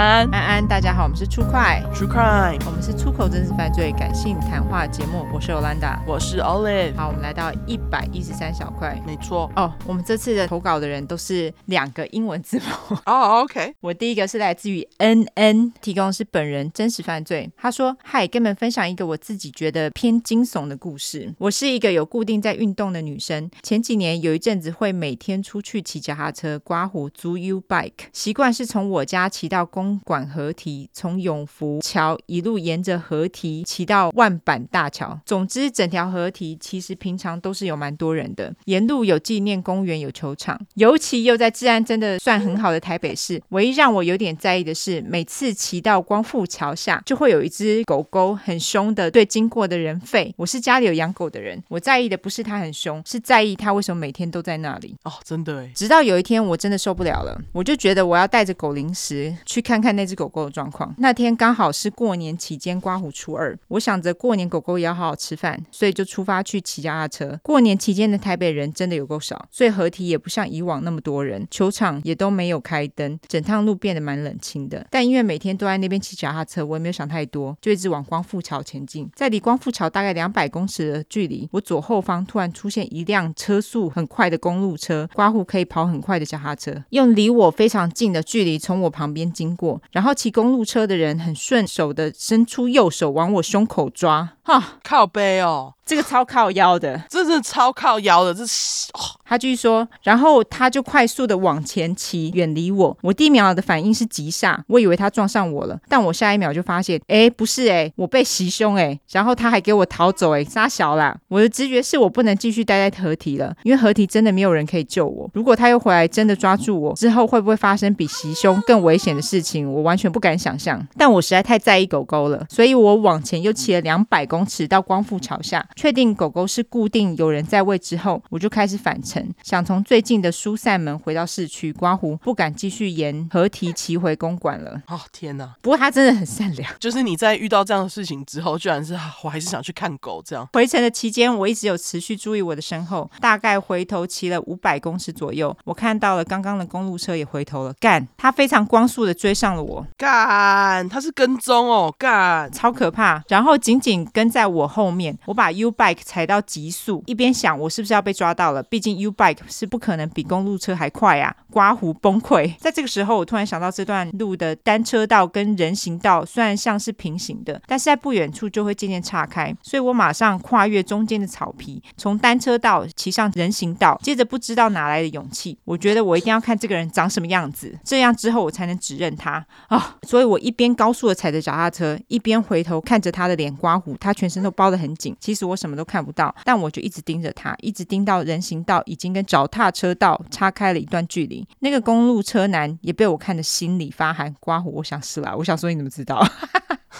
安，安安，大家好，我们是出快。True Crime，我们是出口真实犯罪感性谈话节目，我是 Olanda，我是 Olive，好，我们来到一百一十三小块，没错，哦，我们这次的投稿的人都是两个英文字母，哦、oh,，OK，我第一个是来自于 NN，提供是本人真实犯罪，他说，嗨，跟你们分享一个我自己觉得偏惊悚的故事，我是一个有固定在运动的女生，前几年有一阵子会每天出去骑脚踏车，刮胡租 U bike，习惯是从我家骑到公管河堤，从永福桥一路沿着河堤骑到万板大桥。总之，整条河堤其实平常都是有蛮多人的。沿路有纪念公园，有球场，尤其又在治安真的算很好的台北市。唯一让我有点在意的是，每次骑到光复桥下，就会有一只狗狗很凶的对经过的人吠。我是家里有养狗的人，我在意的不是它很凶，是在意它为什么每天都在那里。哦，真的哎。直到有一天，我真的受不了了，我就觉得我要带着狗零食去看看那只狗狗的状况。那天刚好是过年期间，刮胡初二，我想着过年狗狗也要好好吃饭，所以就出发去骑脚踏车。过年期间的台北人真的有够少，所以合体也不像以往那么多人，球场也都没有开灯，整趟路变得蛮冷清的。但因为每天都在那边骑脚踏车，我也没有想太多，就一直往光复桥前进。在离光复桥大概两百公尺的距离，我左后方突然出现一辆车速很快的公路车，刮胡可以跑很快的脚踏车，用离我非常近的距离从我旁边经，过然后骑公路车的人很顺手的伸出右手往我胸口抓，哈，靠背哦。这个超靠腰的，这是超靠腰的，这是。哦、他继续说，然后他就快速的往前骑，远离我。我第一秒的反应是急刹，我以为他撞上我了，但我下一秒就发现，哎，不是哎，我被袭胸哎，然后他还给我逃走哎，杀小啦。我的直觉是我不能继续待在合体了，因为合体真的没有人可以救我。如果他又回来真的抓住我，之后会不会发生比袭胸更危险的事情？我完全不敢想象。但我实在太在意狗狗了，所以我往前又骑了两百公尺到光复桥下。确定狗狗是固定有人在位之后，我就开始返程，想从最近的疏散门回到市区。刮胡不敢继续沿河堤骑回公馆了。哦天哪！不过他真的很善良。就是你在遇到这样的事情之后，居然是我还是想去看狗这样。回程的期间，我一直有持续注意我的身后，大概回头骑了五百公尺左右，我看到了刚刚的公路车也回头了。干，他非常光速的追上了我。干，他是跟踪哦。干，超可怕。然后紧紧跟跟在我后面，我把 U bike。踩到极速，一边想我是不是要被抓到了？毕竟 U bike 是不可能比公路车还快啊！刮胡崩溃。在这个时候，我突然想到这段路的单车道跟人行道虽然像是平行的，但是在不远处就会渐渐岔开，所以我马上跨越中间的草皮，从单车道骑上人行道。接着不知道哪来的勇气，我觉得我一定要看这个人长什么样子，这样之后我才能指认他啊！所以我一边高速的踩着脚踏车，一边回头看着他的脸刮胡，他全身都包得很紧。其实我什么都看。不到，但我就一直盯着他，一直盯到人行道已经跟脚踏车道岔开了一段距离。那个公路车男也被我看得心里发寒，刮胡，我想死了。我想说你怎么知道？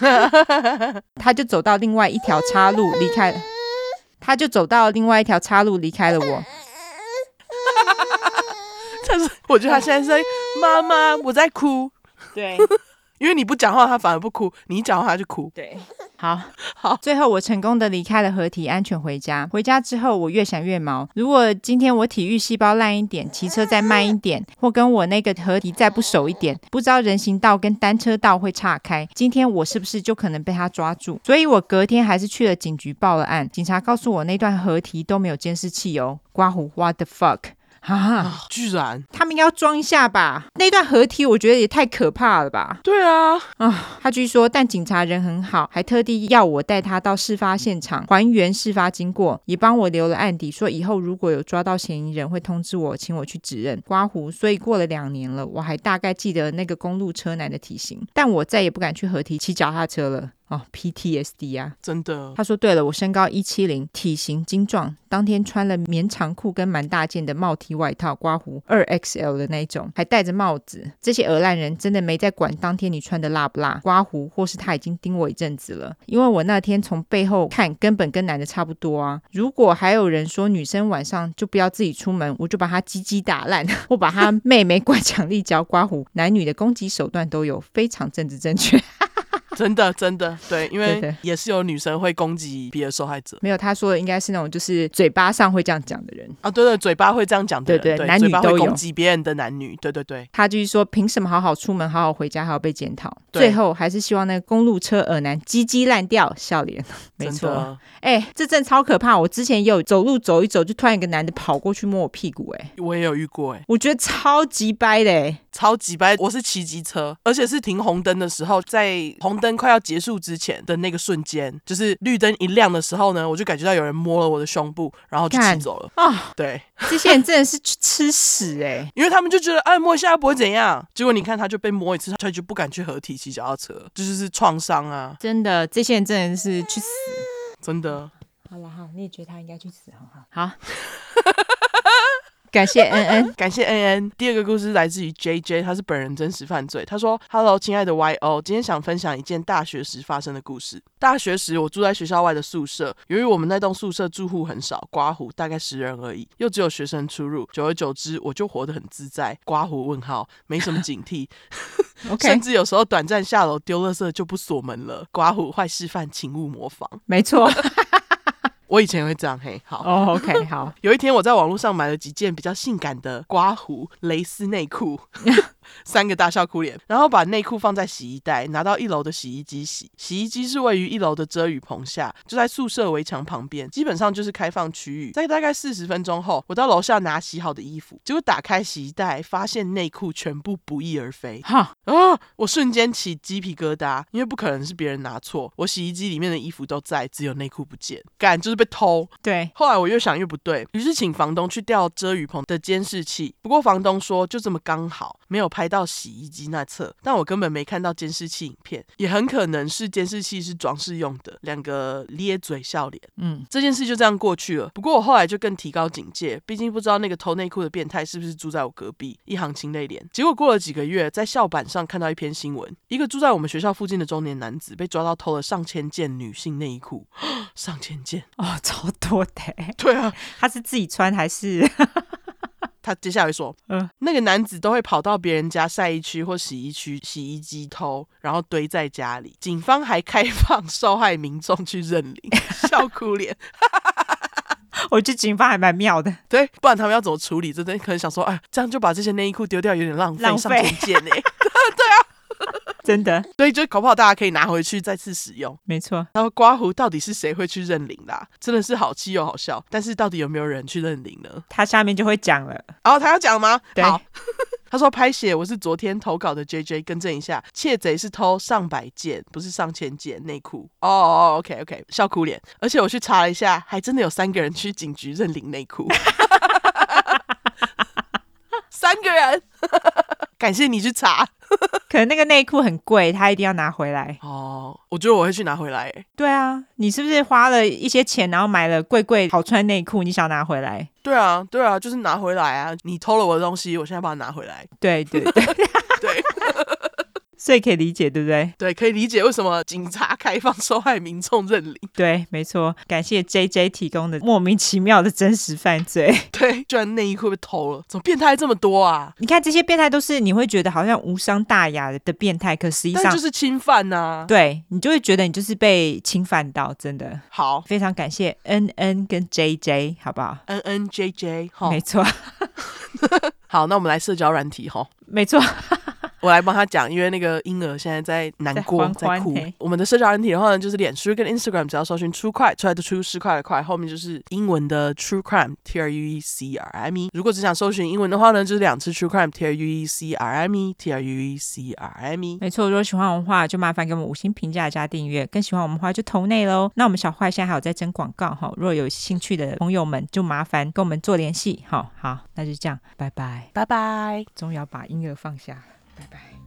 他就走到另外一条岔路离开了，他就走到另外一条岔路离开了我。但是我觉得他现在是妈妈，我在哭。对。因为你不讲话，他反而不哭；你一讲话，他就哭。对，好好。最后，我成功的离开了合体，安全回家。回家之后，我越想越毛。如果今天我体育细胞烂一点，骑车再慢一点，或跟我那个合体再不熟一点，不知道人行道跟单车道会岔开，今天我是不是就可能被他抓住？所以我隔天还是去了警局报了案。警察告诉我，那段合体都没有监视器哦。刮胡，what the fuck？啊！居然，他们应该要装一下吧？那段合体，我觉得也太可怕了吧？对啊，啊！他据说，但警察人很好，还特地要我带他到事发现场还原事发经过，也帮我留了案底，说以后如果有抓到嫌疑人，会通知我，请我去指认。刮胡，所以过了两年了，我还大概记得那个公路车男的体型，但我再也不敢去合体骑脚踏车了。哦，PTSD 啊，真的。他说对了，我身高一七零，体型精壮。当天穿了棉长裤跟蛮大件的帽 T 外套，刮胡二 XL 的那种，还戴着帽子。这些鹅烂人真的没在管当天你穿的辣不辣，刮胡或是他已经盯我一阵子了。因为我那天从背后看，根本跟男的差不多啊。如果还有人说女生晚上就不要自己出门，我就把他鸡鸡打烂，或把他妹妹 灌强力胶。刮胡男女的攻击手段都有，非常政治正确。真的真的对，因为也是有女生会攻击别的受害者没有，他说的应该是那种就是嘴巴上会这样讲的人。啊，对对，嘴巴会这样讲的人，对对对，男女都攻击别人的男女，对对对。他就是说，凭什么好好出门，好好回家，还要被检讨？最后还是希望那个公路车耳男鸡鸡烂掉，笑脸。没错，哎，这阵超可怕。我之前也有走路走一走，就突然一个男的跑过去摸我屁股，哎，我也有遇过，哎，我觉得超级掰的，哎，超级白。我是骑机车，而且是停红灯的时候，在红灯快要结束之前的那个瞬间，就是绿灯一亮的时候呢，我就感觉到有人摸了我的胸部，然后就骑走了。啊，对，这些人真的是去吃屎，哎，因为他们就觉得，哎，摸一下不会怎样。结果你看，他就被摸一次，他就不敢去合体骑脚踏车，这就是是创伤啊。真的，这些人真的是去死。真的，好了好，你也觉得他应该去死，好好。好，感谢 恩恩，感谢恩恩。第二个故事来自于 JJ，他是本人真实犯罪。他说：“Hello，亲爱的 YO，今天想分享一件大学时发生的故事。大学时我住在学校外的宿舍，由于我们那栋宿舍住户很少，刮胡大概十人而已，又只有学生出入，久而久之我就活得很自在。刮胡问号，没什么警惕。OK，甚至有时候短暂下楼丢垃圾就不锁门了。刮胡坏示范，请勿模仿。没错。”我以前会这样嘿，好哦、oh,，OK，好。有一天我在网络上买了几件比较性感的刮胡蕾丝内裤，三个大笑哭脸，然后把内裤放在洗衣袋，拿到一楼的洗衣机洗。洗衣机是位于一楼的遮雨棚下，就在宿舍围墙旁边，基本上就是开放区域。在大概四十分钟后，我到楼下拿洗好的衣服，结果打开洗衣袋，发现内裤全部不翼而飞。哈啊！我瞬间起鸡皮疙瘩，因为不可能是别人拿错，我洗衣机里面的衣服都在，只有内裤不见，干就是。被偷，对。后来我越想越不对，于是请房东去调遮雨棚的监视器。不过房东说就这么刚好没有拍到洗衣机那侧，但我根本没看到监视器影片，也很可能是监视器是装饰用的。两个咧嘴笑脸，嗯，这件事就这样过去了。不过我后来就更提高警戒，毕竟不知道那个偷内裤的变态是不是住在我隔壁。一行清泪脸。结果过了几个月，在校板上看到一篇新闻，一个住在我们学校附近的中年男子被抓到偷了上千件女性内衣裤，上千件。哦，超多的。对啊，他是自己穿还是？他接下来说，嗯，那个男子都会跑到别人家晒衣区或洗衣区洗衣机偷，然后堆在家里。警方还开放受害民众去认领，笑哭脸。我觉得警方还蛮妙的，对，不然他们要怎么处理？真的可能想说，哎，这样就把这些内衣裤丢掉，有点浪费，浪费上呢。真的，所以就搞不好大家可以拿回去再次使用。没错，然后刮胡到底是谁会去认领啦？真的是好气又好笑。但是到底有没有人去认领呢？他下面就会讲了。然后他要讲吗？对。好，他说拍写我是昨天投稿的 JJ，更正一下，窃贼是偷上百件，不是上千件内裤。哦哦，OK OK，笑哭脸。而且我去查了一下，还真的有三个人去警局认领内裤。三个人。感谢你去查，可能那个内裤很贵，他一定要拿回来。哦，我觉得我会去拿回来。对啊，你是不是花了一些钱，然后买了贵贵好穿内裤，你想拿回来？对啊，对啊，就是拿回来啊！你偷了我的东西，我现在把它拿回来。对对对对。所以可以理解，对不对？对，可以理解为什么警察开放受害民众认领。对，没错。感谢 JJ 提供的莫名其妙的真实犯罪。对，居然内衣裤被偷了，怎么变态这么多啊？你看这些变态都是你会觉得好像无伤大雅的变态，可实际上就是侵犯呐、啊。对，你就会觉得你就是被侵犯到，真的。好，非常感谢 NN 跟 JJ，好不好？NN JJ，好，没错。好，那我们来社交软体哈。没错。我来帮他讲，因为那个婴儿现在在难过，在，哭。我们的社交软体的话呢，就是脸书跟 Instagram，只要搜寻 True Crime 出来的 True 十块的块，后面就是英文的 True Crime T R U E C R I M E。如果只想搜寻英文的话呢，就是两次 True Crime T R U E C R I M E T R U E C R I M E。没错，如果喜欢我们的话，就麻烦给我们五星评价加订阅。更喜欢我们的话，就投内喽。那我们小坏现在还有在征广告哈，如果有兴趣的朋友们，就麻烦跟我们做联系。好好，那就这样，拜拜，拜拜。终于要把婴儿放下，拜拜。